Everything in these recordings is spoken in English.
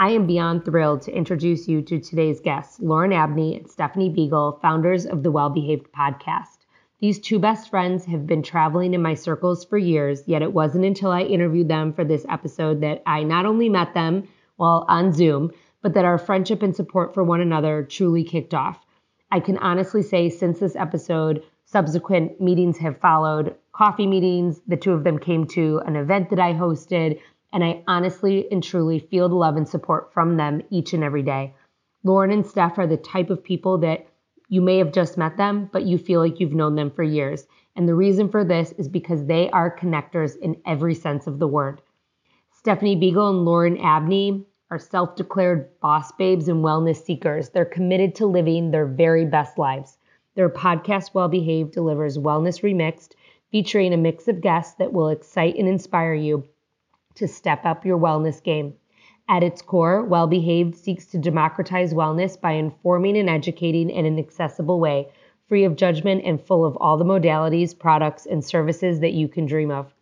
I am beyond thrilled to introduce you to today's guests, Lauren Abney and Stephanie Beagle, founders of the Well Behaved podcast. These two best friends have been traveling in my circles for years, yet it wasn't until I interviewed them for this episode that I not only met them while on Zoom, but that our friendship and support for one another truly kicked off. I can honestly say since this episode, subsequent meetings have followed coffee meetings. The two of them came to an event that I hosted. And I honestly and truly feel the love and support from them each and every day. Lauren and Steph are the type of people that you may have just met them, but you feel like you've known them for years. And the reason for this is because they are connectors in every sense of the word. Stephanie Beagle and Lauren Abney are self declared boss babes and wellness seekers. They're committed to living their very best lives. Their podcast, Well Behaved, delivers Wellness Remixed, featuring a mix of guests that will excite and inspire you to step up your wellness game. At its core, Well Behaved seeks to democratize wellness by informing and educating in an accessible way, free of judgment and full of all the modalities, products, and services that you can dream of.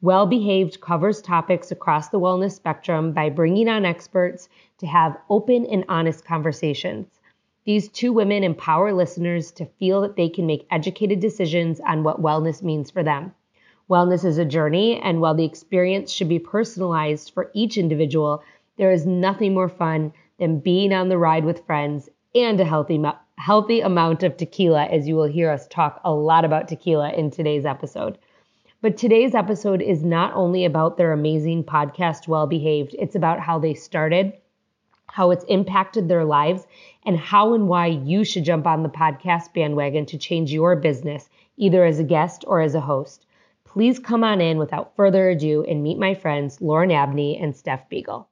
Well Behaved covers topics across the wellness spectrum by bringing on experts to have open and honest conversations. These two women empower listeners to feel that they can make educated decisions on what wellness means for them. Wellness is a journey, and while the experience should be personalized for each individual, there is nothing more fun than being on the ride with friends and a healthy, healthy amount of tequila, as you will hear us talk a lot about tequila in today's episode. But today's episode is not only about their amazing podcast, Well Behaved, it's about how they started, how it's impacted their lives, and how and why you should jump on the podcast bandwagon to change your business, either as a guest or as a host please come on in without further ado and meet my friends Lauren Abney and Steph Beagle.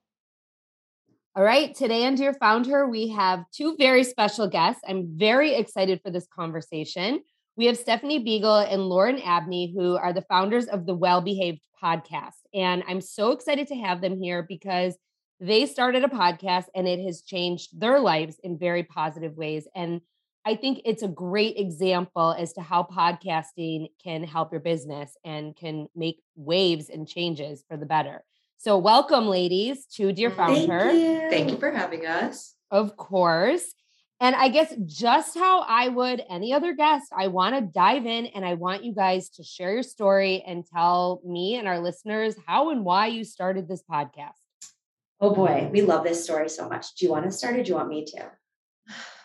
All right, today on Dear Founder, we have two very special guests. I'm very excited for this conversation. We have Stephanie Beagle and Lauren Abney, who are the founders of the Well Behaved podcast. And I'm so excited to have them here because they started a podcast and it has changed their lives in very positive ways. And I think it's a great example as to how podcasting can help your business and can make waves and changes for the better. So, welcome, ladies, to Dear Founder. Thank you. Thank you for having us. Of course. And I guess just how I would any other guest, I want to dive in and I want you guys to share your story and tell me and our listeners how and why you started this podcast. Oh boy, we love this story so much. Do you want to start or do you want me to?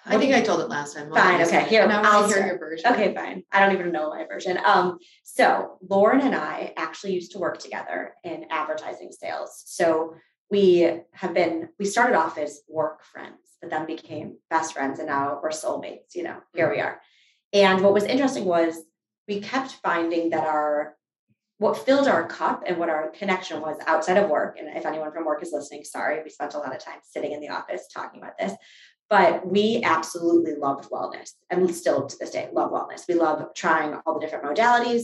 I think I told it last time. Fine. Okay. Here, now I'll hear your version. Okay, fine. I don't even know my version. Um, so Lauren and I actually used to work together in advertising sales. So we have been, we started off as work friends, but then became best friends, and now we're soulmates. You know, here we mm-hmm. are. And what was interesting was we kept finding that our what filled our cup and what our connection was outside of work. And if anyone from work is listening, sorry, we spent a lot of time sitting in the office talking about this. But we absolutely loved wellness and still to this day love wellness. We love trying all the different modalities.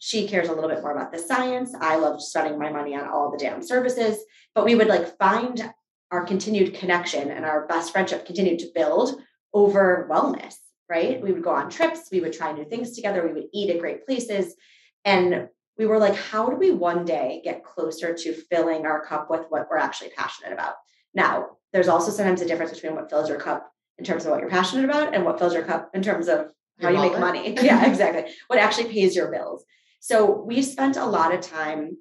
She cares a little bit more about the science. I love spending my money on all the damn services. But we would like find our continued connection and our best friendship continued to build over wellness, right? We would go on trips, we would try new things together, we would eat at great places. And we were like, how do we one day get closer to filling our cup with what we're actually passionate about? Now, there's also sometimes a difference between what fills your cup in terms of what you're passionate about and what fills your cup in terms of how you make money. yeah, exactly. What actually pays your bills. So we spent a lot of time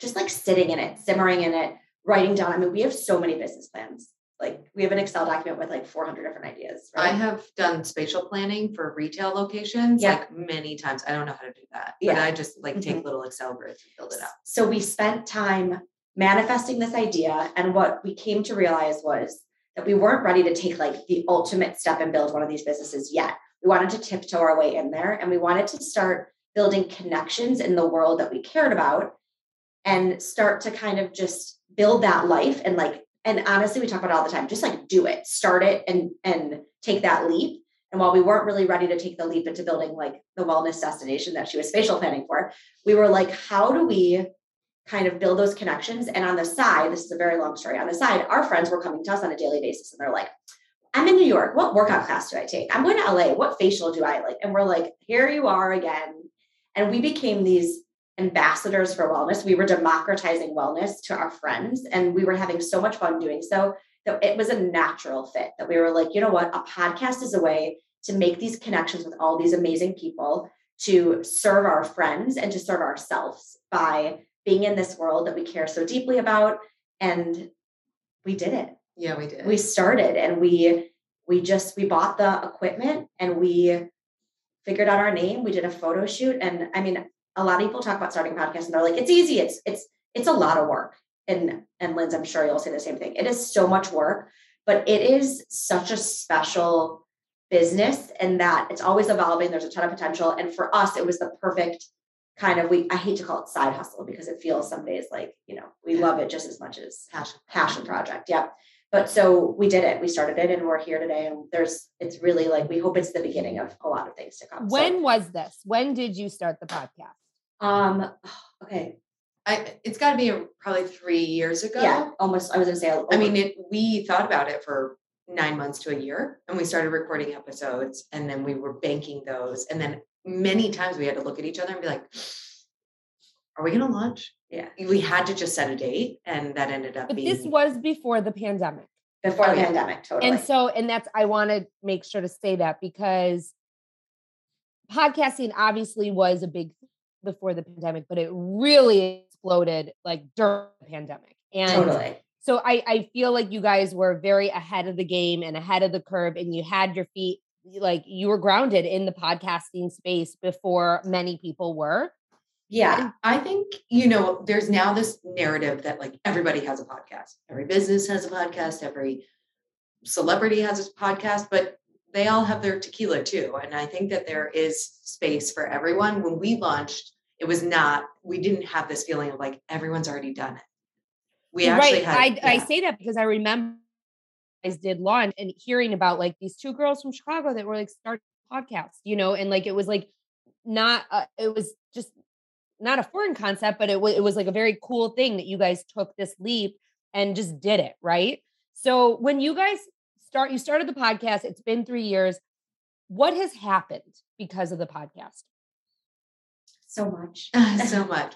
just like sitting in it, simmering in it, writing down. I mean, we have so many business plans. like we have an Excel document with like 400 different ideas. I have done spatial planning for retail locations Yeah. like many times. I don't know how to do that, but Yeah. Mm-hmm. I just like take little Excel grids and build it up. So we spent time manifesting this idea. And what we came to realize was that we weren't ready to take like the ultimate step and build one of these businesses yet. We wanted to tiptoe our way in there and we wanted to start building connections in the world that we cared about and start to kind of just build that life and like and honestly we talk about it all the time just like do it start it and and take that leap and while we weren't really ready to take the leap into building like the wellness destination that she was spatial planning for we were like how do we kind of build those connections and on the side this is a very long story on the side our friends were coming to us on a daily basis and they're like i'm in new york what workout class do i take i'm going to la what facial do i like and we're like here you are again and we became these ambassadors for wellness. We were democratizing wellness to our friends, and we were having so much fun doing so that it was a natural fit. That we were like, you know what? A podcast is a way to make these connections with all these amazing people, to serve our friends, and to serve ourselves by being in this world that we care so deeply about. And we did it. Yeah, we did. We started, and we we just we bought the equipment, and we figured out our name. We did a photo shoot, and I mean, a lot of people talk about starting a podcast and they're like, it's easy. It's it's it's a lot of work. And and Linz, I'm sure you'll say the same thing. It is so much work, but it is such a special business and that it's always evolving. There's a ton of potential. And for us, it was the perfect kind of we I hate to call it side hustle because it feels some days like, you know, we love it just as much as passion. passion project. Yep. But so we did it. We started it and we're here today. And there's it's really like we hope it's the beginning of a lot of things to come. So- When was this? When did you start the podcast? um okay. I it's got to be probably three years ago. Yeah, almost. I was gonna say. I mean, it. We thought about it for nine months to a year, and we started recording episodes, and then we were banking those, and then many times we had to look at each other and be like, "Are we going to launch?" Yeah. we had to just set a date, and that ended up But being. this was before the pandemic. before Oh, the yeah. pandemic, totally. And so, and that's, I want to make sure to say that because podcasting obviously was a big thing before the pandemic, but it really exploded like during the pandemic. And totally. so I, I feel like you guys were very ahead of the game and ahead of the curve, and you had your feet like you were grounded in the podcasting space before many people were. Yeah. I think, you know, there's now this narrative that like everybody has a podcast. Every business has a podcast, every celebrity has a podcast, but they all have their tequila too. And I think that there is space for everyone. When we launched, it was not, we didn't have this feeling of like everyone's already done it. We actually right. had I, I say that because I remember guys did launch and hearing about like these two girls from Chicago that were like starting podcasts, you know, and like it was like not, uh, it was just not a foreign concept, but it was it was like a very cool thing that you guys took this leap and just did it, right? So when you guys start, you started the podcast. It's been three years. What has happened because of the podcast? So much. so much.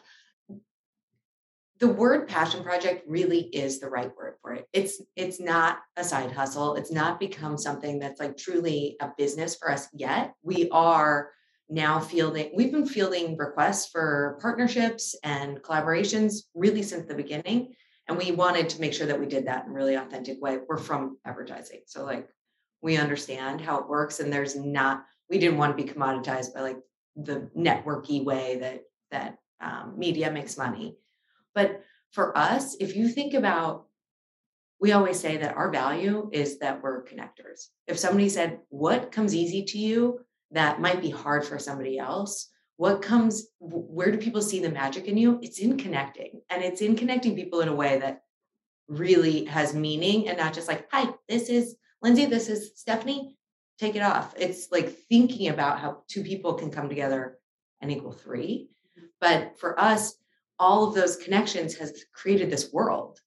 The word passion project really is the right word for it. It's it's not a side hustle. It's not become something that's like truly a business for us yet. We are now fielding we've been fielding requests for partnerships and collaborations really since the beginning and we wanted to make sure that we did that in a really authentic way. We're from advertising. So like we understand how it works and there's not we didn't want to be commoditized by like the networky way that that um, media makes money but for us if you think about we always say that our value is that we're connectors if somebody said what comes easy to you that might be hard for somebody else what comes where do people see the magic in you it's in connecting and it's in connecting people in a way that really has meaning and not just like hi this is lindsay this is stephanie take it off. It's like thinking about how two people can come together and equal three. Mm-hmm. But for us, all of those connections has created this world.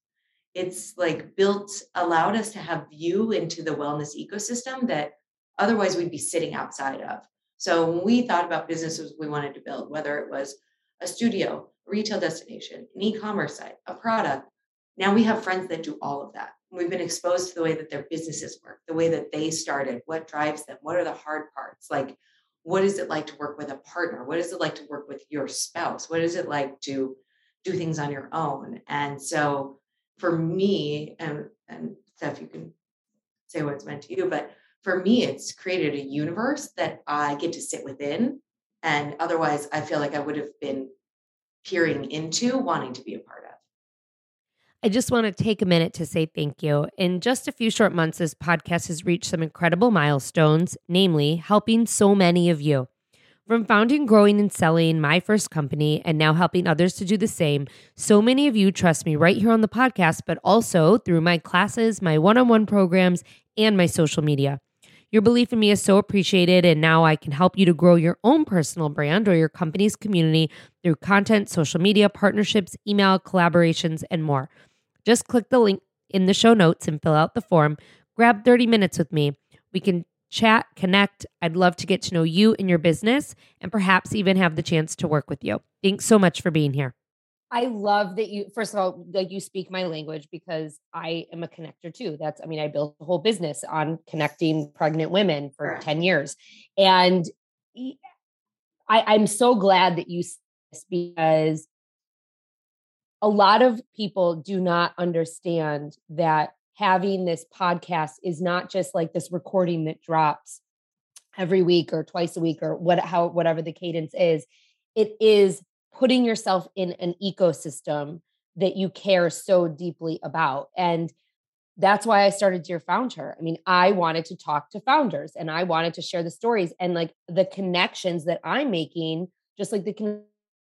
It's like built, allowed us to have view into the wellness ecosystem that otherwise we'd be sitting outside of. So when we thought about businesses we wanted to build, whether it was a studio, a retail destination, an e-commerce site, a product, now we have friends that do all of that. We've been exposed to the way that their businesses work, the way that they started, what drives them, what are the hard parts? Like, what is it like to work with a partner? What is it like to work with your spouse? What is it like to do things on your own? And so for me and, and Steph, you can say what's meant to you. But for me, it's created a universe that I get to sit within. And otherwise, I feel like I would have been peering into wanting to be a part of. I just want to take a minute to say thank you. In just a few short months, this podcast has reached some incredible milestones, namely helping so many of you. From founding, growing, and selling my first company and now helping others to do the same, so many of you trust me right here on the podcast, but also through my classes, my one on one programs, and my social media. Your belief in me is so appreciated, and now I can help you to grow your own personal brand or your company's community through content, social media, partnerships, email, collaborations, and more. Just click the link in the show notes and fill out the form. Grab 30 minutes with me. We can chat, connect. I'd love to get to know you and your business and perhaps even have the chance to work with you. Thanks so much for being here. I love that you, first of all, like you speak my language because I am a connector too. That's, I mean, I built a whole business on connecting pregnant women for 10 years. And I, I'm so glad that you because a lot of people do not understand that having this podcast is not just like this recording that drops every week or twice a week or what how whatever the cadence is it is putting yourself in an ecosystem that you care so deeply about and that's why I started Dear Founder. I mean, I wanted to talk to founders and I wanted to share the stories and like the connections that I'm making, just like the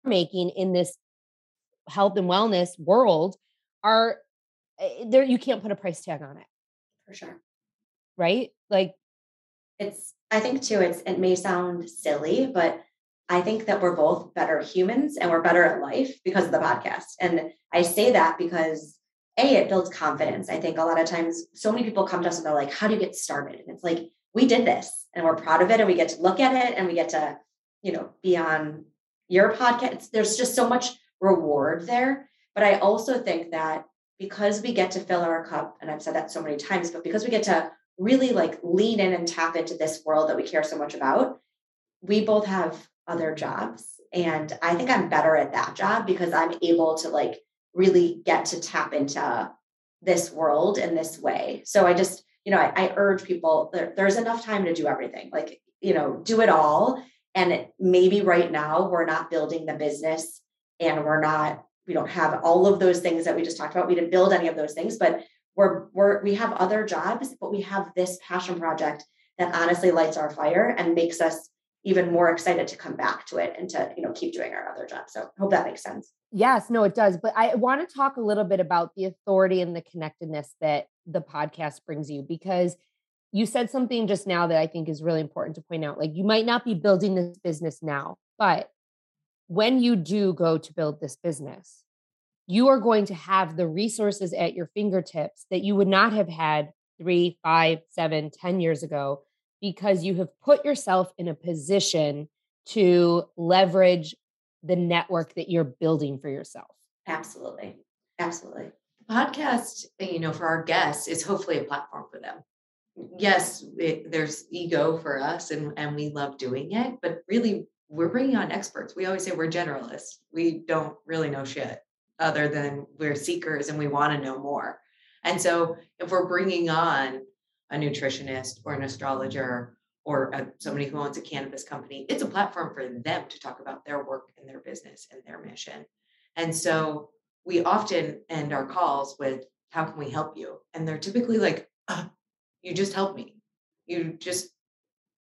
making in this health and wellness world are Eh, there you can't put a price tag on it. For sure. Right? Like it's i think too it's it may sound silly but i think that we're both better humans and we're better at life because of the podcast. And i say that because a it builds confidence. I think a lot of times so many people come to us and they're like how do you get started? And it's like we did this and we're proud of it and we get to look at it and we get to you know be on your podcast. There's just so much reward there. But I also think that because we get to fill our cup, and I've said that so many times, but because we get to really like lean in and tap into this world that we care so much about, we both have other jobs. And I think I'm better at that job because I'm able to like really get to tap into this world in this way. So I just, you know, I, I urge people there, there's enough time to do everything. Like, you know, do it all. And maybe right now we're not building the business and we're not we don't have all of those things that we just talked about. We didn't build any of those things but we're we're we have other jobs but we have this passion project that honestly lights our fire and makes us even more excited to come back to it and to you know keep doing our other jobs. So hope that makes sense. Yes no it does but i want to talk a little bit about the authority and the connectedness that the podcast brings you because you said something just now that i think is really important to point out. Like you might not be building this business now but when you do go to build this business, you are going to have the resources at your fingertips that you would not have had three, five, seven, ten years ago because you have put yourself in a position to leverage the network that you're building for yourself. Absolutely. Absolutely. Podcast, you know, for our guests is hopefully a platform for them. Yes, it, there's ego for us and, and we love doing it, but really we're bringing on experts. We always say we're generalists. We don't really know shit other than we're seekers and we want to know more. And so if we're bringing on a nutritionist or an astrologer or a, somebody who owns a cannabis company, it's a platform for them to talk about their work and their business and their mission. And so we often end our calls with, How can we help you? And they're typically like, uh, You just help me. You just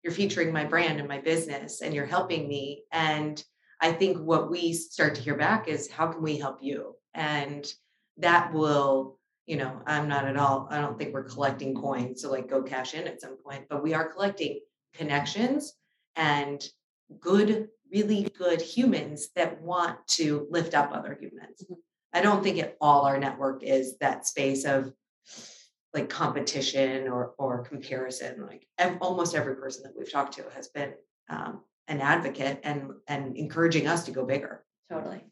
you're featuring my brand and my business and you're helping me. And i think what we start to hear back is how can we help you? And that will you know i'm not at all i don't think we're collecting coins to like go cash in at some point but we are collecting connections and good really good humans that want to lift up other humans. Mm-hmm. i don't think it all our network is that space of like competition or or comparison like almost every person that we've talked to has been um, an advocate and and encouraging us to go bigger. Totally.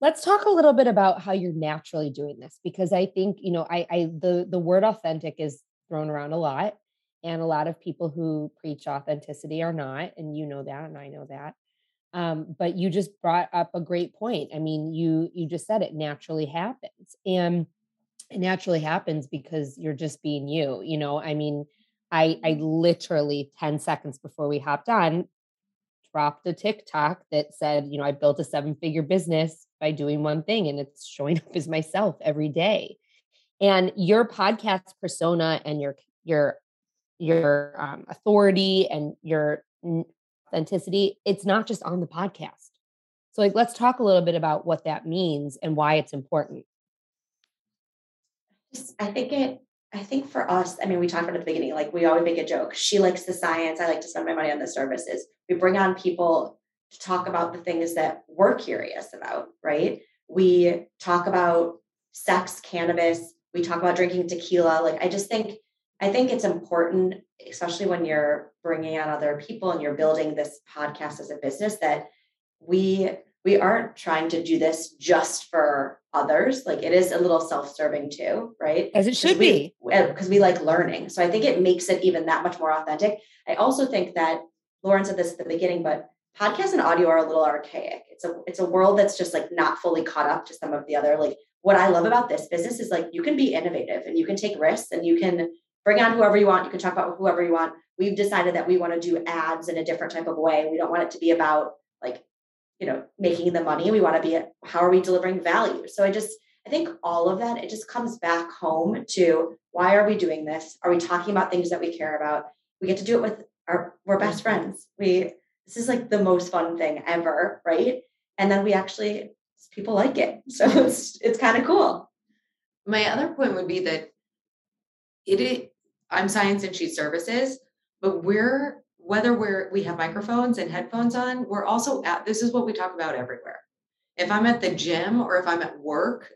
Let's talk a little bit about how you're naturally doing this because i think you know i i the the word authentic is thrown around a lot and a lot of people who preach authenticity are not and you know that and i know that. Um, but you just brought up a great point. I mean you you just said it naturally happens. And it naturally happens because you're just being you. You know, I mean, I I literally 10 seconds before we hopped on dropped a TikTok that said, you know, I built a seven-figure business by doing one thing and it's showing up as myself every day. And your podcast persona and your your your um, authority and your authenticity, it's not just on the podcast. So like let's talk a little bit about what that means and why it's important. I think it I think for us, I mean, we talked about at the beginning, like we always make a joke. She likes the science. I like to spend my money on the services. We bring on people to talk about the things that we're curious about, right? We talk about sex, cannabis. We talk about drinking tequila. Like, I just think, I think it's important, especially when you're bringing on other people and you're building this podcast as a business, that we we aren't trying to do this just for others. Like it is a little self-serving too, right? As it should we, be. Eh, because we like learning. So I think it makes it even that much more authentic. I also think that Lauren said this at the beginning, but podcasts and audio are a little archaic. It's a it's a world that's just like not fully caught up to some of the other like what I love about this business is like you can be innovative and you can take risks and you can bring on whoever you want. You can talk about whoever you want. We've decided that we want to do ads in a different type of way. We don't want it to be about like you know making the money. We want to be how are we delivering value? So i just i think all of that it just comes back home to why are we doing this? Are we talking about things that we care about? We get to do it with our we're best friends. We this is like the most fun thing ever right? And then we actually people like it. So it's it's kind of cool. My other point would be that it is i'm science and she's services but we're whether we're we have microphones and headphones on, we're also at this is what we talk about everywhere. If I'm at the gym or if I'm at work,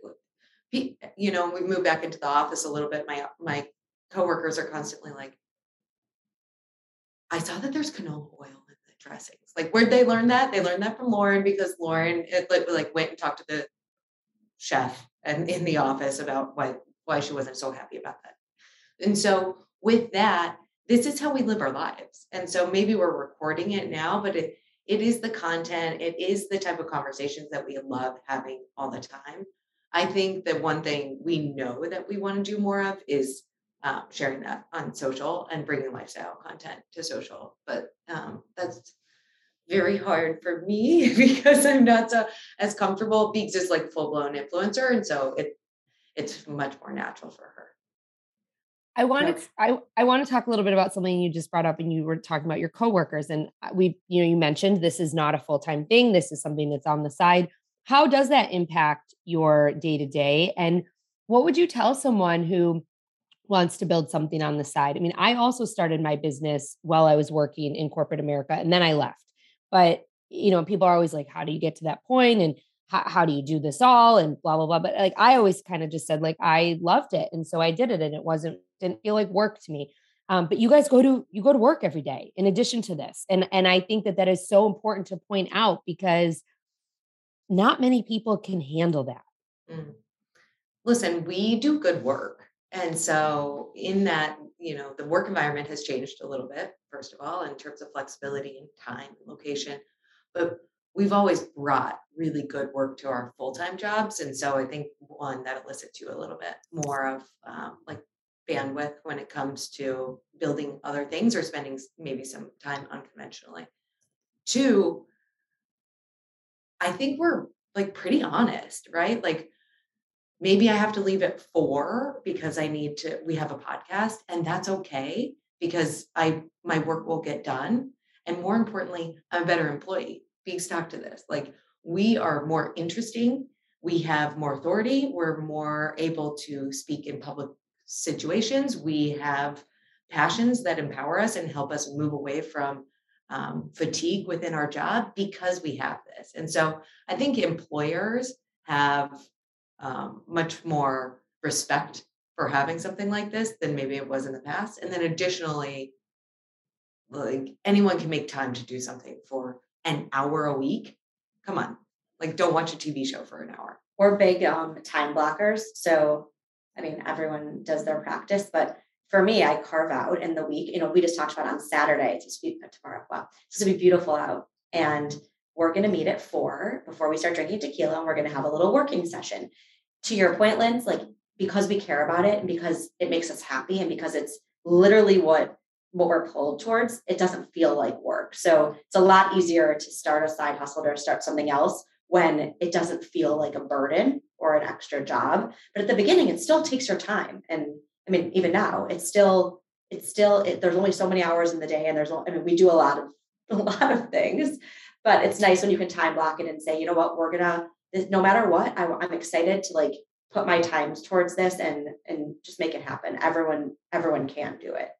you know, we move back into the office a little bit. My my coworkers are constantly like, I saw that there's canola oil in the dressings. Like, where'd they learn that? They learned that from Lauren because Lauren it, like, like went and talked to the chef and in the office about why why she wasn't so happy about that. And so with that, this is how we live our lives. And so maybe we're recording it now, but it it is the content, it is the type of conversations that we love having all the time. I think that one thing we know that we want to do more of is um, sharing that on social and bringing lifestyle content to social. But um, that's very hard for me because I'm not so as comfortable. Beeks is like full blown influencer, and so it it's much more natural for her. I wanted to, I I want to talk a little bit about something you just brought up and you were talking about your coworkers and uh, we you know you mentioned this is not a full-time thing this is something that's on the side. How does that impact your day to day and what would you tell someone who wants to build something on the side? I mean I also started my business while I was working in corporate America and then I left. But you know people are always like how do you get to that point? And how, how do you do this all? and blah blah blah. But like i always kind of just said like i loved it. And so i did it and it wasn't didn't feel like work to me um, but you guys go to you go to work every day in addition to this and and i think that that is so important to point out because not many people can handle that mm. listen we do good work and so in that you know the work environment has changed a little bit first of all in terms of flexibility and time and location but we've always brought really good work to our full-time jobs and so i think one that elicits you a little bit more of um, like bandwidth when it comes to building other things or spending maybe some time unconventionally. Two i think we're like pretty honest right? Like maybe i have to leave at four because i need to we have a podcast and that's okay because i my work will get done. And more importantly i'm a better employee. Being stuck to this. Like we are more interesting, we have more authority, we're more able to speak in public situations, we have passions that empower us and help us move away from um, fatigue within our job because we have this. And so I think employers have um, much more respect for having something like this than maybe it was in the past. And then additionally, like anyone can make time to do something for an hour a week. Come on. Like don't watch a TV show for an hour. We're big um, time blockers. So, I mean, everyone does their practice, but for me, I carve out in the week. You know, we just talked about on Saturday. It's to be uh, tomorrow. Wow, it's supposed to be beautiful out, and we're going to meet at four before we start drinking tequila, and we're going to have a little working session. To your point, Linz, like because we care about it and because it makes us happy and because it's literally what what we're pulled towards, it doesn't feel like work. So it's a lot easier to start a side hustle or start something else when it doesn't feel like a burden or an extra job. But at the beginning, it still takes your time. And I mean, even now, it's still, it's still, it, there's only so many hours in the day. And there's, I mean, we do a lot of, a lot of things, but it's nice when you can time block it and say, you know what, we're gonna, no matter what, I, I'm excited to like put my times towards this and, and just make it happen. Everyone, everyone can do it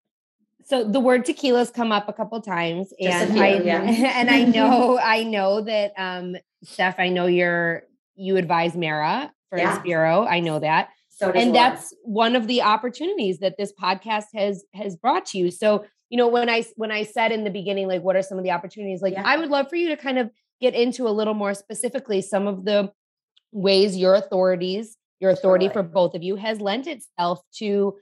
so the word tequila's come up a couple times and few, I yeah. and I know I know that um Steph, I know you're you advise Mara for yeah. Inspiro. I know that. So and that's one of the opportunities that this podcast has has brought to you. So, you know, when I when I said in the beginning, like what are some of the opportunities? Like yeah. I would love for you to kind of get into a little more specifically some of the ways your authorities, your authority totally. for both of you has lent itself to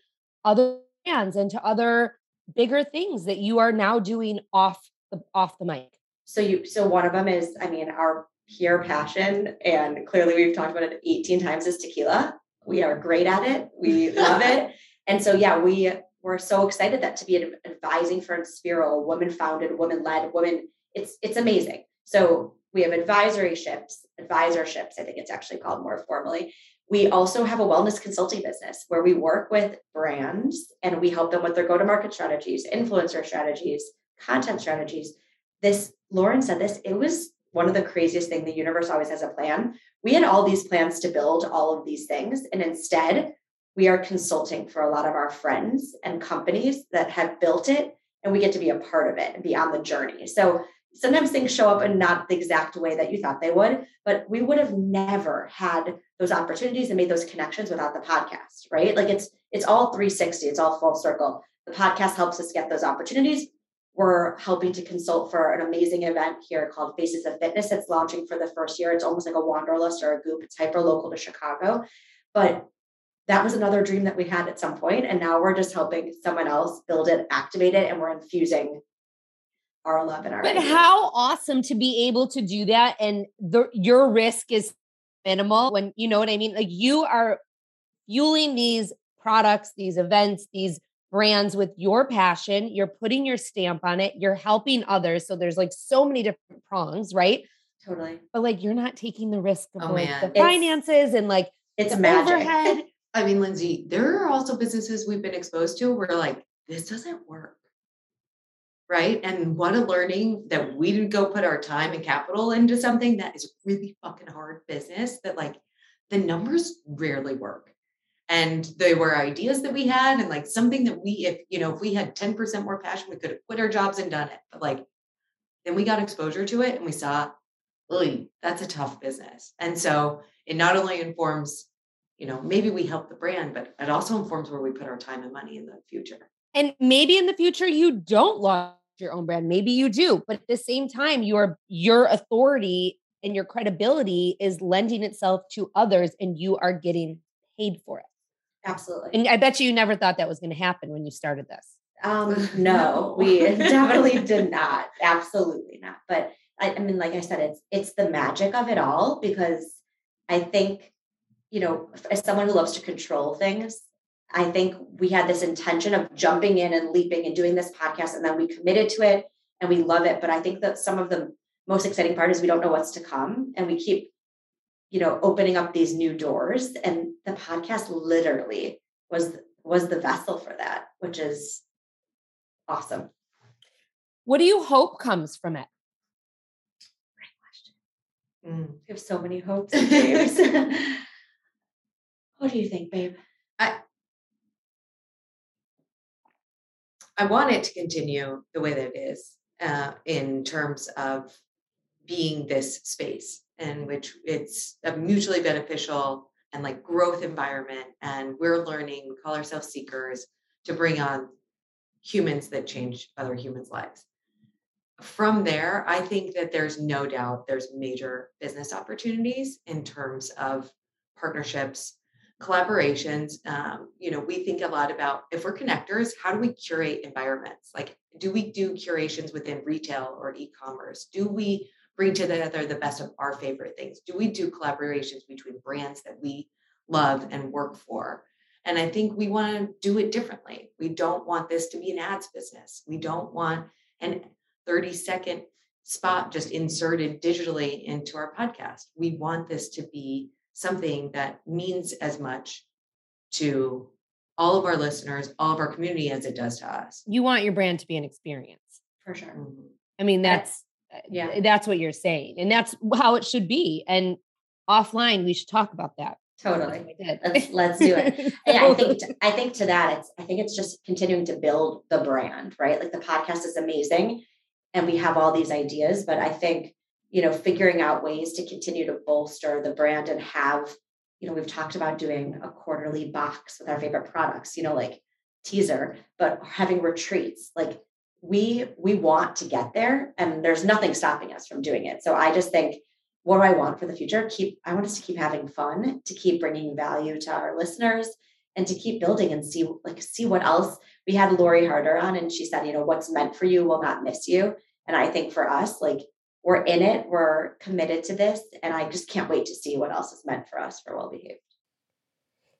other brands and to other bigger things that you are now doing off the off the mic? So you so one of them is, I mean, our pure passion, and clearly we've talked about it 18 times is tequila. We are great at it. We love it. And so yeah, we we're so excited that to be an advising for Inspiro, woman founded, woman led, woman, it's it's amazing. So we have advisory ships, advisorships, I think it's actually called more formally, we also have a wellness consulting business where we work with brands and we help them with their go to market strategies, influencer strategies, content strategies. This, Lauren said this, it was one of the craziest things. The universe always has a plan. We had all these plans to build all of these things. And instead, we are consulting for a lot of our friends and companies that have built it. And we get to be a part of it and be on the journey. So sometimes things show up in not the exact way that you thought they would, but we would have never had those opportunities and made those connections without the podcast, right? Like it's it's all 360, it's all full circle. The podcast helps us get those opportunities. We're helping to consult for an amazing event here called Faces of Fitness. It's launching for the first year. It's almost like a wanderlust or a goop. It's hyper local to Chicago. But that was another dream that we had at some point, And now we're just helping someone else build it, activate it, and we're infusing our love and our but ideas. how awesome to be able to do that and the, your risk is minimal when you know what i mean like you are fueling these products these events these brands with your passion you're putting your stamp on it you're helping others so there's like so many different prongs right totally but like you're not taking the risk of oh, like man. the finances it's, and like it's magic overhead. i mean lindsay there are also businesses we've been exposed to where like this doesn't work right? And what a learning that we didn't go put our time and capital into something that is really fucking hard business that like the numbers rarely work. And they were ideas that we had and like something that we, if you know, if we had 10% more passion, we could have quit our jobs and done it. But like then we got exposure to it and we saw, really, that's a tough business. And so it not only informs, you know, maybe we help the brand, but it also informs where we put our time and money in the future. And maybe in the future you don't launch your own brand. Maybe you do, but at the same time, your your authority and your credibility is lending itself to others and you are getting paid for it. Absolutely. And I bet you never thought that was going to happen when you started this. Um, no, we definitely did not. Absolutely not. But I, I mean, like I said, it's it's the magic of it all because I think, you know, as someone who loves to control things, I think we had this intention of jumping in and leaping and doing this podcast, and then we committed to it and we love it. But I think that some of the most exciting part is we don't know what's to come, and we keep, you know, opening up these new doors. And the podcast literally was was the vessel for that, which is awesome. What do you hope comes from it? Great question. Mm. We have so many hopes and dreams. what do you think, babe? I I want it to continue the way that it is uh, in terms of being this space in which it's a mutually beneficial and like growth environment. And we're learning, we call ourselves seekers to bring on humans that change other humans' lives. From there, I think that there's no doubt there's major business opportunities in terms of partnerships collaborations um, you know we think a lot about if we're connectors how do we curate environments like do we do curations within retail or e-commerce do we bring together the best of our favorite things do we do collaborations between brands that we love and work for. And I think we want to do it differently. We don't want this to be an ads business. We don't want an 30 second spot just inserted digitally into our podcast. We want this to be something that means as much to all of our listeners, all of our community as it does to us. You want your brand to be an experience. For sure. Mm-hmm. I mean, that's Uh, yeah, that's what you're saying. And that's how it should be. And offline, we should talk about that. Totally. Let's let's do it. yeah, I think to, I think to that it's I think it's just continuing to build the brand, right? Like the podcast is amazing and we have all these ideas, but I think, you know, figuring out ways to continue to bolster the brand and have, you know, we've talked about doing a quarterly box with our favorite products, you know, like teaser, but having retreats, like we we want to get there and there's nothing stopping us from doing it. So I just think what do I want for the future? Keep, I want us to keep having fun, to keep bringing value to our listeners and to keep building and see, like, see what else. We had Lori Harder on and she said, you know, what's meant for you will not miss you. And I think for us, like, we're in it, we're committed to this. And I just can't wait to see what else is meant for us for well behaved.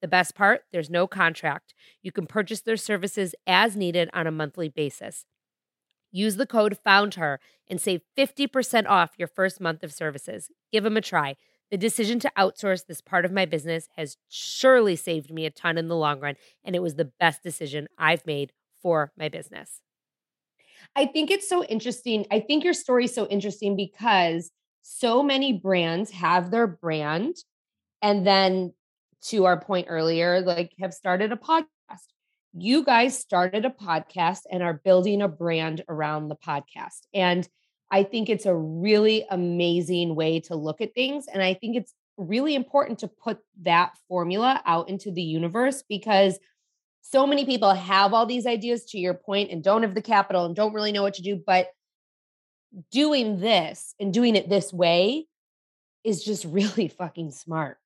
The best part there's no contract. You can purchase their services as needed on a monthly basis. Use the code FOUNDHER and save 50% off your first month of services. Give them a try. The decision to outsource this part of my business has surely saved me a ton in the long run, and it was the best decision I've made for my business. I think it's so interesting. I think your story is so interesting because so many brands have their brand and then to our point earlier, like have started a podcast. You guys started a podcast and are building a brand around the podcast. And I think it's a really amazing way to look at things. And I think it's really important to put that formula out into the universe because so many people have all these ideas to your point and don't have the capital and don't really know what to do. But doing this and doing it this way is just really fucking smart.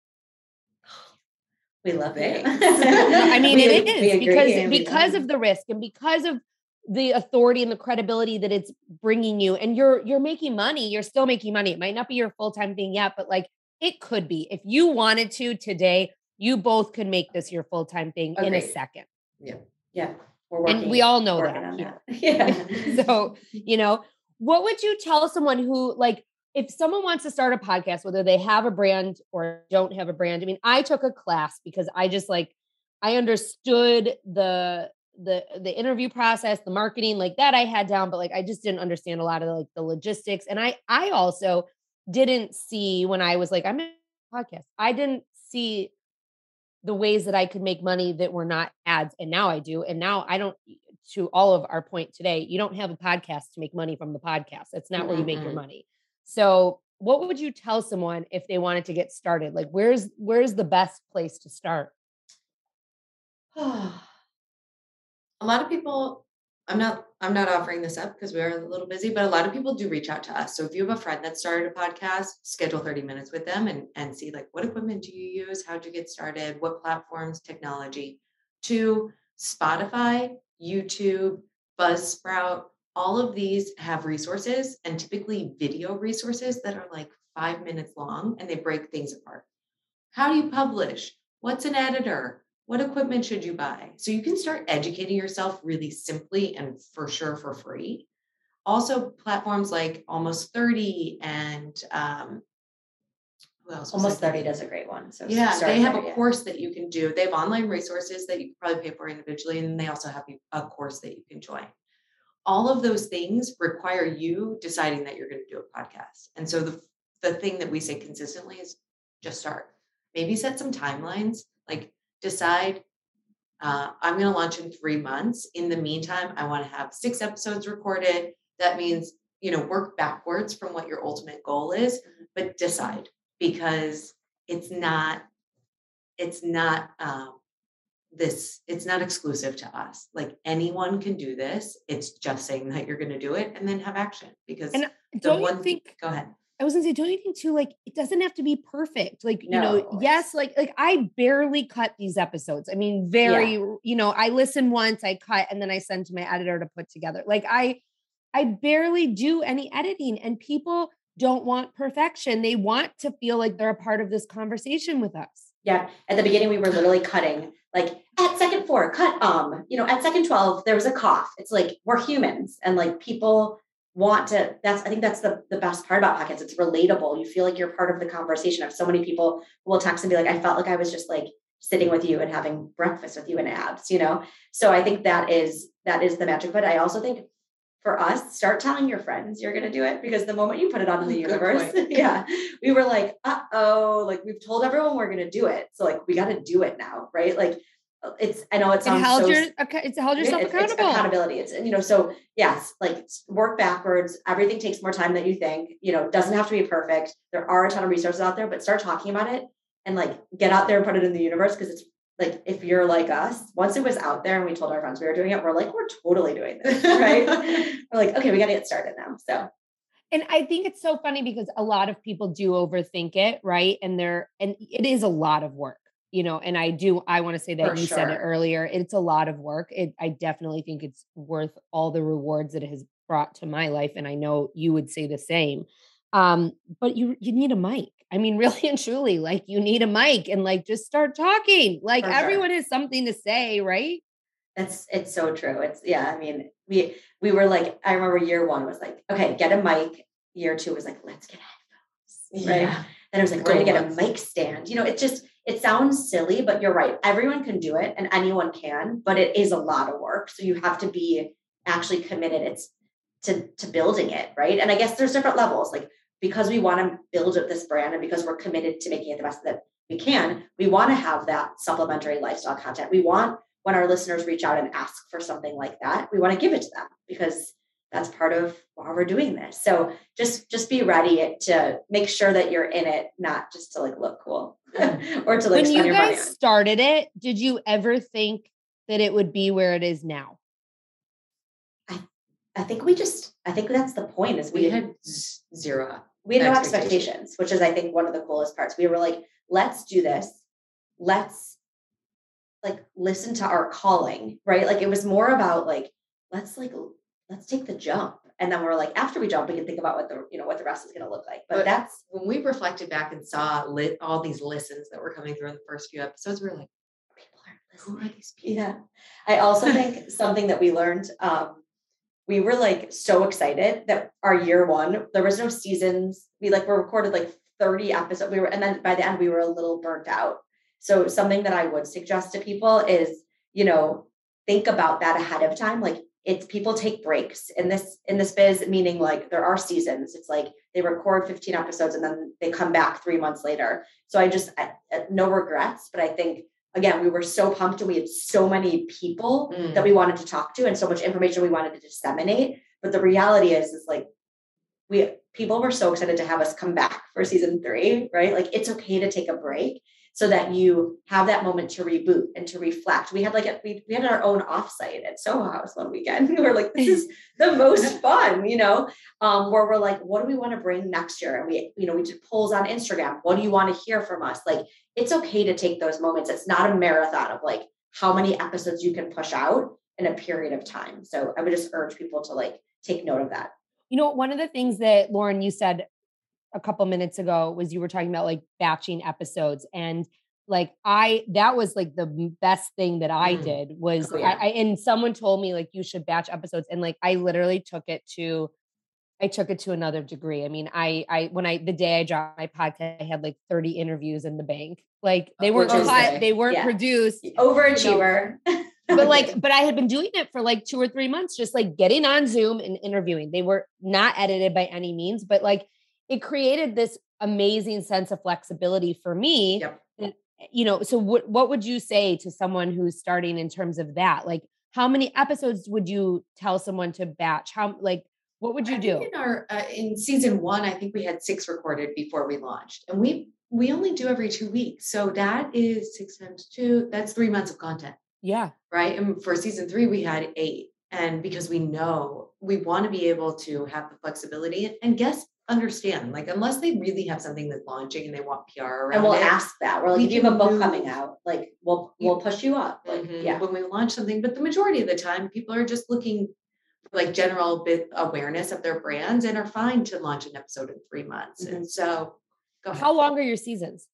We love it. I mean, we, it is because because of the risk and because of the authority and the credibility that it's bringing you and you're you're making money you're still making money. It might not be your full-time thing yet but like it could be. If you wanted to today you both could make this your full-time thing Agreed. in a second. Yeah. Yeah. We're and we all know that, that. yeah. So you know what would you tell someone who like if someone wants to start a podcast, whether they have a brand or don't have a brand, I mean, I took a class because I just like I understood the the the interview process, the marketing, like that I had down, but like I just didn't understand a lot of like the logistics. And I I also didn't see when I was like, I'm in a podcast, I didn't see the ways that I could make money that were not ads. And now I do. And now I don't to all of our point today, you don't have a podcast to make money from the podcast. That's not mm-hmm. where you make your money. So, what would you tell someone if they wanted to get started? Like where's where's the best place to start? a lot of people I'm not I'm not offering this up because we are a little busy, but a lot of people do reach out to us. So if you have a friend that started a podcast, schedule 30 minutes with them and and see like what equipment do you use? How'd you get started? What platforms, technology? To Spotify, YouTube, Buzzsprout, all of these have resources and typically video resources that are like five minutes long and they break things apart. How do you publish? What's an editor? What equipment should you buy? So you can start educating yourself really simply and for sure for free. Also, platforms like Almost 30 and um, who else? Almost 30 does a great one. So yeah, they have there, a yeah. course that you can do. They have online resources that you can probably pay for individually, and they also have a course that you can join all of those things require you deciding that you're going to do a podcast. And so the the thing that we say consistently is just start. Maybe set some timelines, like decide uh, I'm going to launch in three months. In the meantime, I want to have six episodes recorded. That means, you know, work backwards from what your ultimate goal is, but decide because it's not, it's not, um, this it's not exclusive to us like anyone can do this it's just saying that you're going to do it and then have action because and uh, don't you think go ahead I was gonna say, don't you think too? Like, it doesn't have to be perfect. Like, no, you know, yes, like, like I barely cut these episodes. I mean, very, yeah. you know, I listen once, I cut, and then I send to my editor to put together. Like, I, I barely do any editing, and people don't want perfection. They want to feel like they're a part of this conversation with us. Yeah. At the beginning, we were literally cutting like at second four, cut um, you know, at second 12, there was a cough. It's like we're humans and like people want to that's i think that's the, the best part about podcasts. It's relatable. You feel like you're part of the conversation have so many people who will text and be like i felt like i was just like sitting with you and having breakfast with you in abs you know? So i think that is that is the magic but i also think for us start telling your friends you're going to do it because the moment you put it on in the universe yeah we were like uh-oh like we've told everyone we're going to do it so like we got to do it now right like it's I know it sounds it held so, your, it's held yourself it's, accountable. It's accountability. It's you know so yes, like work backwards. Everything takes more time than you think. You know, doesn't have to be perfect. There are a ton of resources out there, but start talking about it and like get out there and put it in the universe because it's like if you're like us, once it was out there and we told our friends we were doing it, we're like we're totally doing this, right? we're like okay, we got to get started now. So and I think it's so funny because a lot of people do overthink it, right? And they're and it is a lot of work you know and i do i want to say that For you sure. said it earlier it's a lot of work it, i definitely think it's worth all the rewards that it has brought to my life and i know you would say the same um but you you need a mic i mean really and truly like you need a mic and like just start talking like For everyone has something to say right that's it's so true it's yeah i mean we we were like i remember year one was like okay get a mic year two was like let's get headphones right yeah. then it was like we're gonna get a mic stand you know it just it sounds silly, but you're right. Everyone can do it and anyone can, but it is a lot of work. So you have to be actually committed. It's to, to building it, right? And I guess there's different levels. Like because we want to build up this brand and because we're committed to making it the best that we can, we want to have that supplementary lifestyle content. We want when our listeners reach out and ask for something like that, we want to give it to them because that's part of why we're doing this. So just just be ready to make sure that you're in it, not just to like look cool or to like when you guys started it. Did you ever think that it would be where it is now? I think we just I think that's the point is we, we had zero. We had no expectations, which is I think one of the coolest parts. We were like, let's do this. Let's like listen to our calling, right? Like it was more about like let's like let's take the jump and then we're like after we jump we can think about what the you know what the rest is going to look like but, but, that's when we reflected back and saw lit, all these listens that were coming through in the first few episodes we are like people aren't listening who are these people yeah i also think something that we learned um we were like so excited that our year one there was no seasons. We like were recorded like 30 episodes we were and then by the end we were a little burnt out. So something that i would suggest to people is you know think about that ahead of time. Like it's people take breaks in this in this biz meaning like there are seasons. It's like they record 15 episodes and then they come back three months later. So i just I, no regrets but i think again we were so pumped and we had so many people mm. that we wanted to talk to and so much information we wanted to disseminate. But the reality is is like we people were so excited to have us come back for season three right? Like it's okay to take a break so that you have that moment to reboot and to reflect. We had like a, we, we had our own offsite at Soho House one weekend. We were like, this is the most fun, you know, um, where we're like, what do we want to bring next year? And we, you know, we did polls on Instagram. What do you want to hear from us? Like, it's okay to take those moments. It's not a marathon of like how many episodes you can push out in a period of time. So I would just urge people to like take note of that. You know, one of the things that Lauren, you said a couple minutes ago was you were talking about like batching episodes and like I that was like the best thing that I mm. did was oh, yeah. I, I, and someone told me like you should batch episodes and like I literally took it to I took it to another degree. I mean, I I when I the day I dropped my podcast, I had like 30 interviews in the bank. Like they weren't they weren't yeah. produced. Overachiever. You know, but like, but I had been doing it for like two or three months, just like getting on Zoom and interviewing. They were not edited by any means, but like it created this amazing sense of flexibility for me. Yep. And, you know, so what what would you say to someone who's starting in terms of that? Like, how many episodes would you tell someone to batch? How like what would you I do? In our uh, in season one, I think we had six recorded before we launched, and we we only do every two weeks. So that is six times two. That's three months of content, Yeah. right? And for season three, we had eight, and because we know we want to be able to have the flexibility and guests understand, like unless they really have something that's launching and they want PR around and we'll it, ask that. We're like, We if you have a can book coming out, like we'll we'll push you up. Like, Mhm, yeah. when we launch something but the majority of the time people are just looking for like general bit awareness of their brands and are fine to launch an episode in three months Mm-hmm. and so go ahead. How long are your seasons?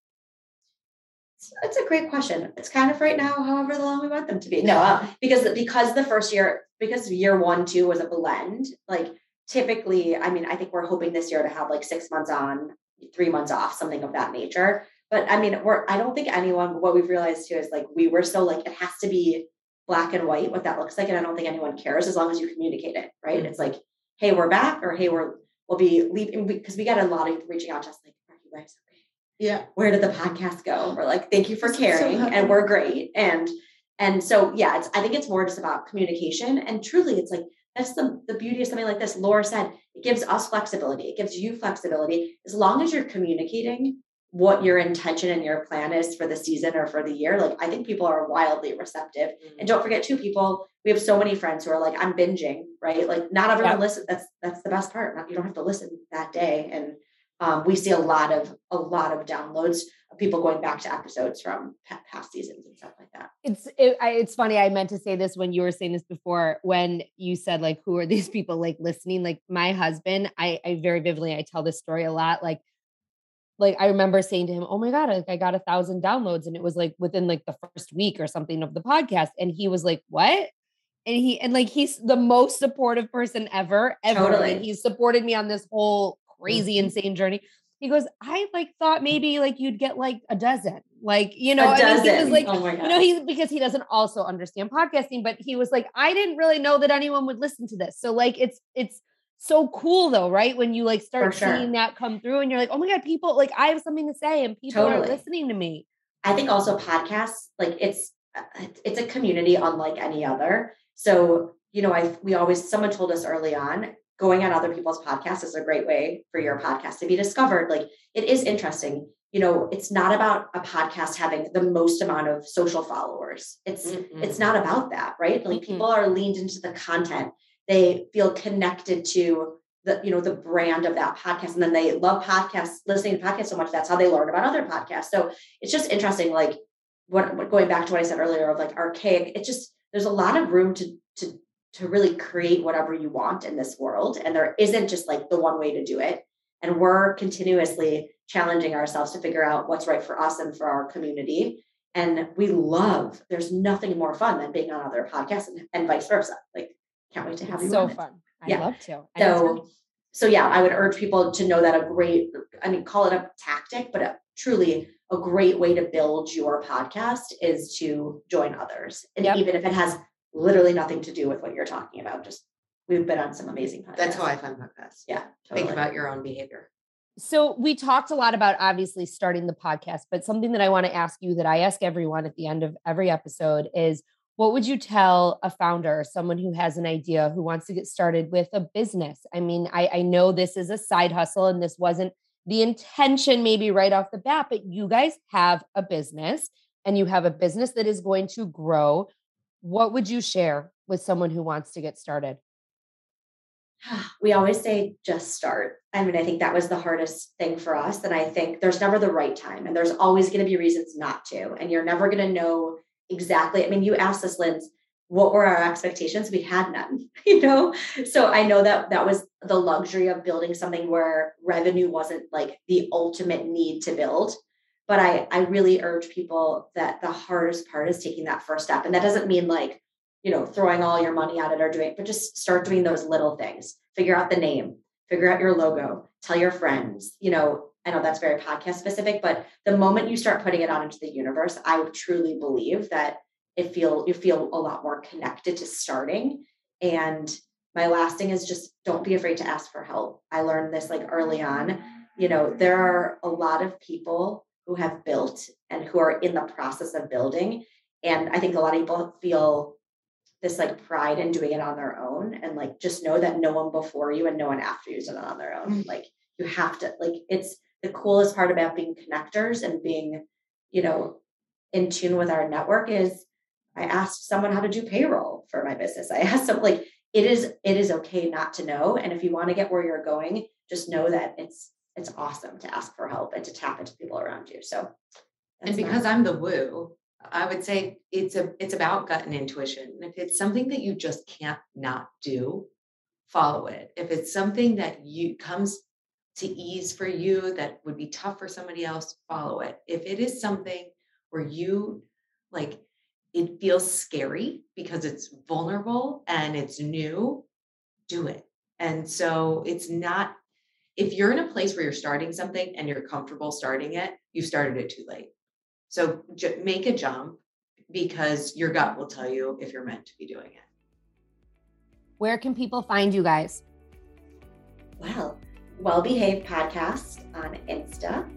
That's a great question. It's kind of right now, however long we want them to be. No, uh, because because the first year, because year one, two was a blend. Like typically, I mean, I think we're hoping this year to have like six months on, three months off, something of that nature. But I mean, we're I don't think anyone. What we've realized too is like we were so like it has to be black and white what that looks like, and I don't think anyone cares as long as you communicate it. Right? It's like, hey, we're back, or hey, we're we'll be leaving because we got a lot of reaching out to us like, are you guys okay? yeah where did the podcast go? We're like, thank you for is so caring, and we're great. And and so yeah, it's I think it's more just about communication. And truly, it's like that's the the beauty of something like this. Laura said it gives us flexibility. It gives you flexibility as long as you're communicating what your intention and your plan is for the season or for the year. Like I think people are wildly receptive. And don't forget too, people, we have so many friends who are like, I'm binging, right? Like not everyone Yeah. listen. That's that's the best part. Not- You don't have to listen that day. And um, we see a lot of a lot of downloads people going back to episodes from past seasons and stuff like that. It's it, I, it's funny. I meant to say this when you were saying this before. When you said like, "Who are these people?" Like listening. Like my husband, I I very vividly I tell this story a lot. Like, like I remember saying to him, "Oh my god, like I got a thousand downloads," and it was like within like the first week or something of the podcast, and he was like, "What?" And he and like he's the most supportive person ever, ever. Totally. And he's supported me on this whole crazy, Mhm. insane journey. He goes, I like thought maybe like you'd get like a dozen, like you know, a I mean, dozen. he was like, oh my god. you know, he's because he doesn't also understand podcasting, but he was like, I didn't really know that anyone would listen to this. So like it's it's so cool though, right? When you like start sure. seeing that come through and you're like, oh my God, people like I have something to say and people are listening to me. I think also podcasts, like it's uh, it's a community unlike any other. So you know, I we always someone told us early on going on other people's podcasts is a great way for your podcast to be discovered. Like it is interesting. You know, it's not about a podcast having the most amount of social followers. It's Mm-mm. it's not about that, right? Like Mm-mm. people are leaned into the content. They feel connected to the, you know, the brand of that podcast. And then they love podcasts, listening to podcasts so much. That's how they learn about other podcasts. So it's just interesting, like what, what going back to what I said earlier of like archaic, it's just there's a lot of room to to really create whatever you want in this world. And there isn't just like the one way to do it. And we're continuously challenging ourselves to figure out what's right for us and for our community. And we love, there's nothing more fun than being on other podcasts and, and vice versa. Like, can't wait to have you so it. fun. I Yeah. love to. Anytime. So, so yeah, I would urge people to know that a great, I mean, call it a tactic, but a, truly a great way to build your podcast is to join others. And Yep. even if it has literally nothing to do with what you're talking about, just we've been on some amazing podcasts. that's how i find podcasts yeah. Totally. think about your own behavior So we talked a lot about obviously starting the podcast, but something that I want to ask you that I ask everyone at the end of every episode is what would you tell a founder, someone who has an idea who wants to get started with a business? I mean, I, I know this is a side hustle and this wasn't the intention maybe right off the bat, but you guys have a business and you have a business that is going to grow. What would you share with someone who wants to get started? we always say just start. I mean, I think that was the hardest thing for us. And I think there's never the right time, and there's always going to be reasons not to. And you're never going to know exactly. I mean, you asked us, Linz, what were our expectations? We had none, you know? So I know that that was the luxury of building something where revenue wasn't like the ultimate need to build. But I, I really urge people that the hardest part is taking that first step. And that doesn't mean like, you know, throwing all your money at it or doing, but just start doing those little things. Figure out the name, figure out your logo, tell your friends, you know, I know that's very podcast specific, but the moment you start putting it out into the universe, I truly believe that it feel you feel a lot more connected to starting. And my last thing is just don't be afraid to ask for help. I learned this like early on. You know, there are a lot of people who have built and who are in the process of building. And I think a lot of people feel this like pride in doing it on their own and like just know that no one before you and no one after you is it on their own. Mm-hmm. Like you have to like it's the coolest part about being connectors and being, you know, in tune with our network is I asked someone how to do payroll for my business. I asked them like it is it is okay not to know. And if you want to get where you're going, just know that it's it's awesome to ask for help and to tap into people around you. So and because I'm the woo, I would say it's a it's about gut and intuition. And if it's something that you just can't not do, follow it. If it's something that you comes to ease for you that would be tough for somebody else, follow it. If it is something where you like it feels scary because it's vulnerable and it's new, do it. And so it's not if you're in a place where you're starting something and you're comfortable starting it, you've started it too late. So j- make a jump because your gut will tell you if you're meant to be doing it. Where can people find you guys? Well, Well Behaved Podcast on Insta.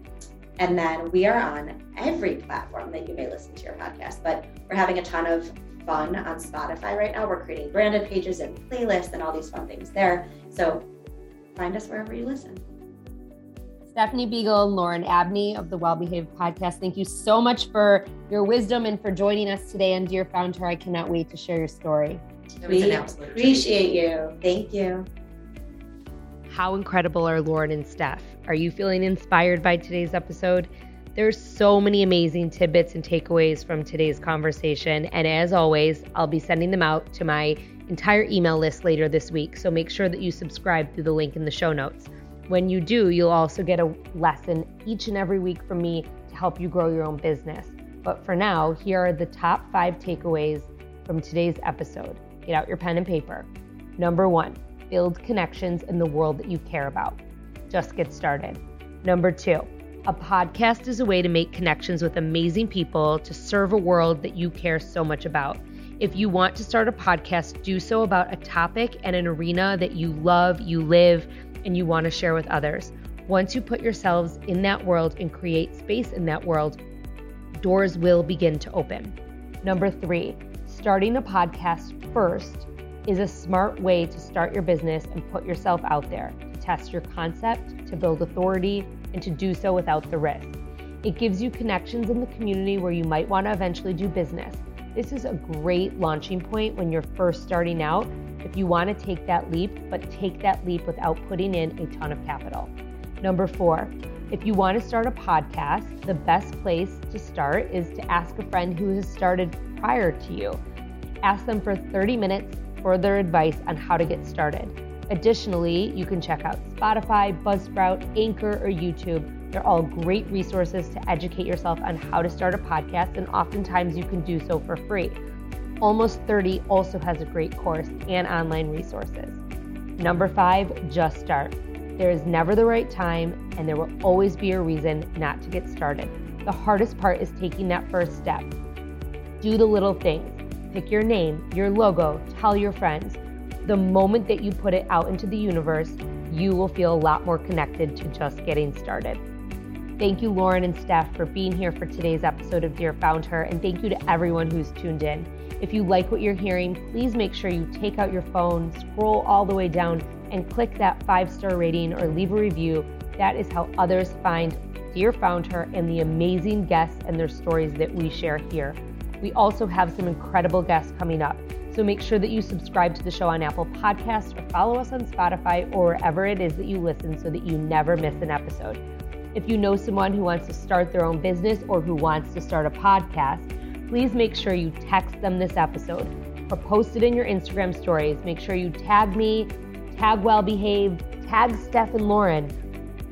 And then we are on every platform that you may listen to your podcast. But we're having a ton of fun on Spotify right now. We're creating branded pages and playlists and all these fun things there. So find us wherever you listen. Stephanie Beagle and Lauren Abney of the Well Behaved Podcast. Thank you so much for your wisdom and for joining us today And Dear Founder. I cannot wait to share your story. We appreciate you. Thank you. How incredible are Lauren and Steph? Are you feeling inspired by today's episode? There's so many amazing tidbits and takeaways from today's conversation. And as always, I'll be sending them out to my entire email list later this week. So make sure that you subscribe through the link in the show notes. When you do, you'll also get a lesson each and every week from me to help you grow your own business. But for now, here are the top five takeaways from today's episode. Get out your pen and paper. Number one, build connections in the world that you care about. Just get started. Number two, a podcast is a way to make connections with amazing people to serve a world that you care so much about. If you want to start a podcast, do so about a topic and an arena that you love, you live, and you want to share with others. Once you put yourselves in that world and create space in that world, doors will begin to open. Number three, starting a podcast first is a smart way to start your business and put yourself out there, to test your concept, to build authority, and to do so without the risk. It gives you connections in the community where you might want to eventually do business. This is a great launching point when you're first starting out if you want to take that leap, but take that leap without putting in a ton of capital. Number four, if you want to start a podcast, the best place to start is to ask a friend who has started prior to you. Ask them for 30 minutes for their advice on how to get started. Additionally, you can check out Spotify, Buzzsprout, Anchor, or YouTube. They're all great resources to educate yourself on how to start a podcast, and oftentimes you can do so for free. Almost 30 also has a great course and online resources. Number five, just start. There is never the right time, and there will always be a reason not to get started. The hardest part is taking that first step. Do the little things. Pick your name, your logo, tell your friends. The moment that you put it out into the universe, you will feel a lot more connected to just getting started. Thank you, Lauren and Steph, for being here for today's episode of Dear Founder, and thank you to everyone who's tuned in. If you like what you're hearing, please make sure you take out your phone, scroll all the way down, and click that five star rating or leave a review. That is how others find Dear Founder and the amazing guests and their stories that we share here. We also have some incredible guests coming up. So make sure that you subscribe to the show on Apple Podcasts or follow us on Spotify or wherever it is that you listen so that you never miss an episode. If you know someone who wants to start their own business or who wants to start a podcast, please make sure you text them this episode or post it in your Instagram stories. Make sure you tag me, tag Well Behaved, tag Steph and Lauren.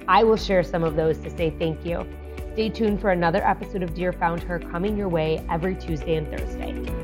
I will share some of those to say thank you. Stay tuned for another episode of Dear Founder coming your way every Tuesday and Thursday.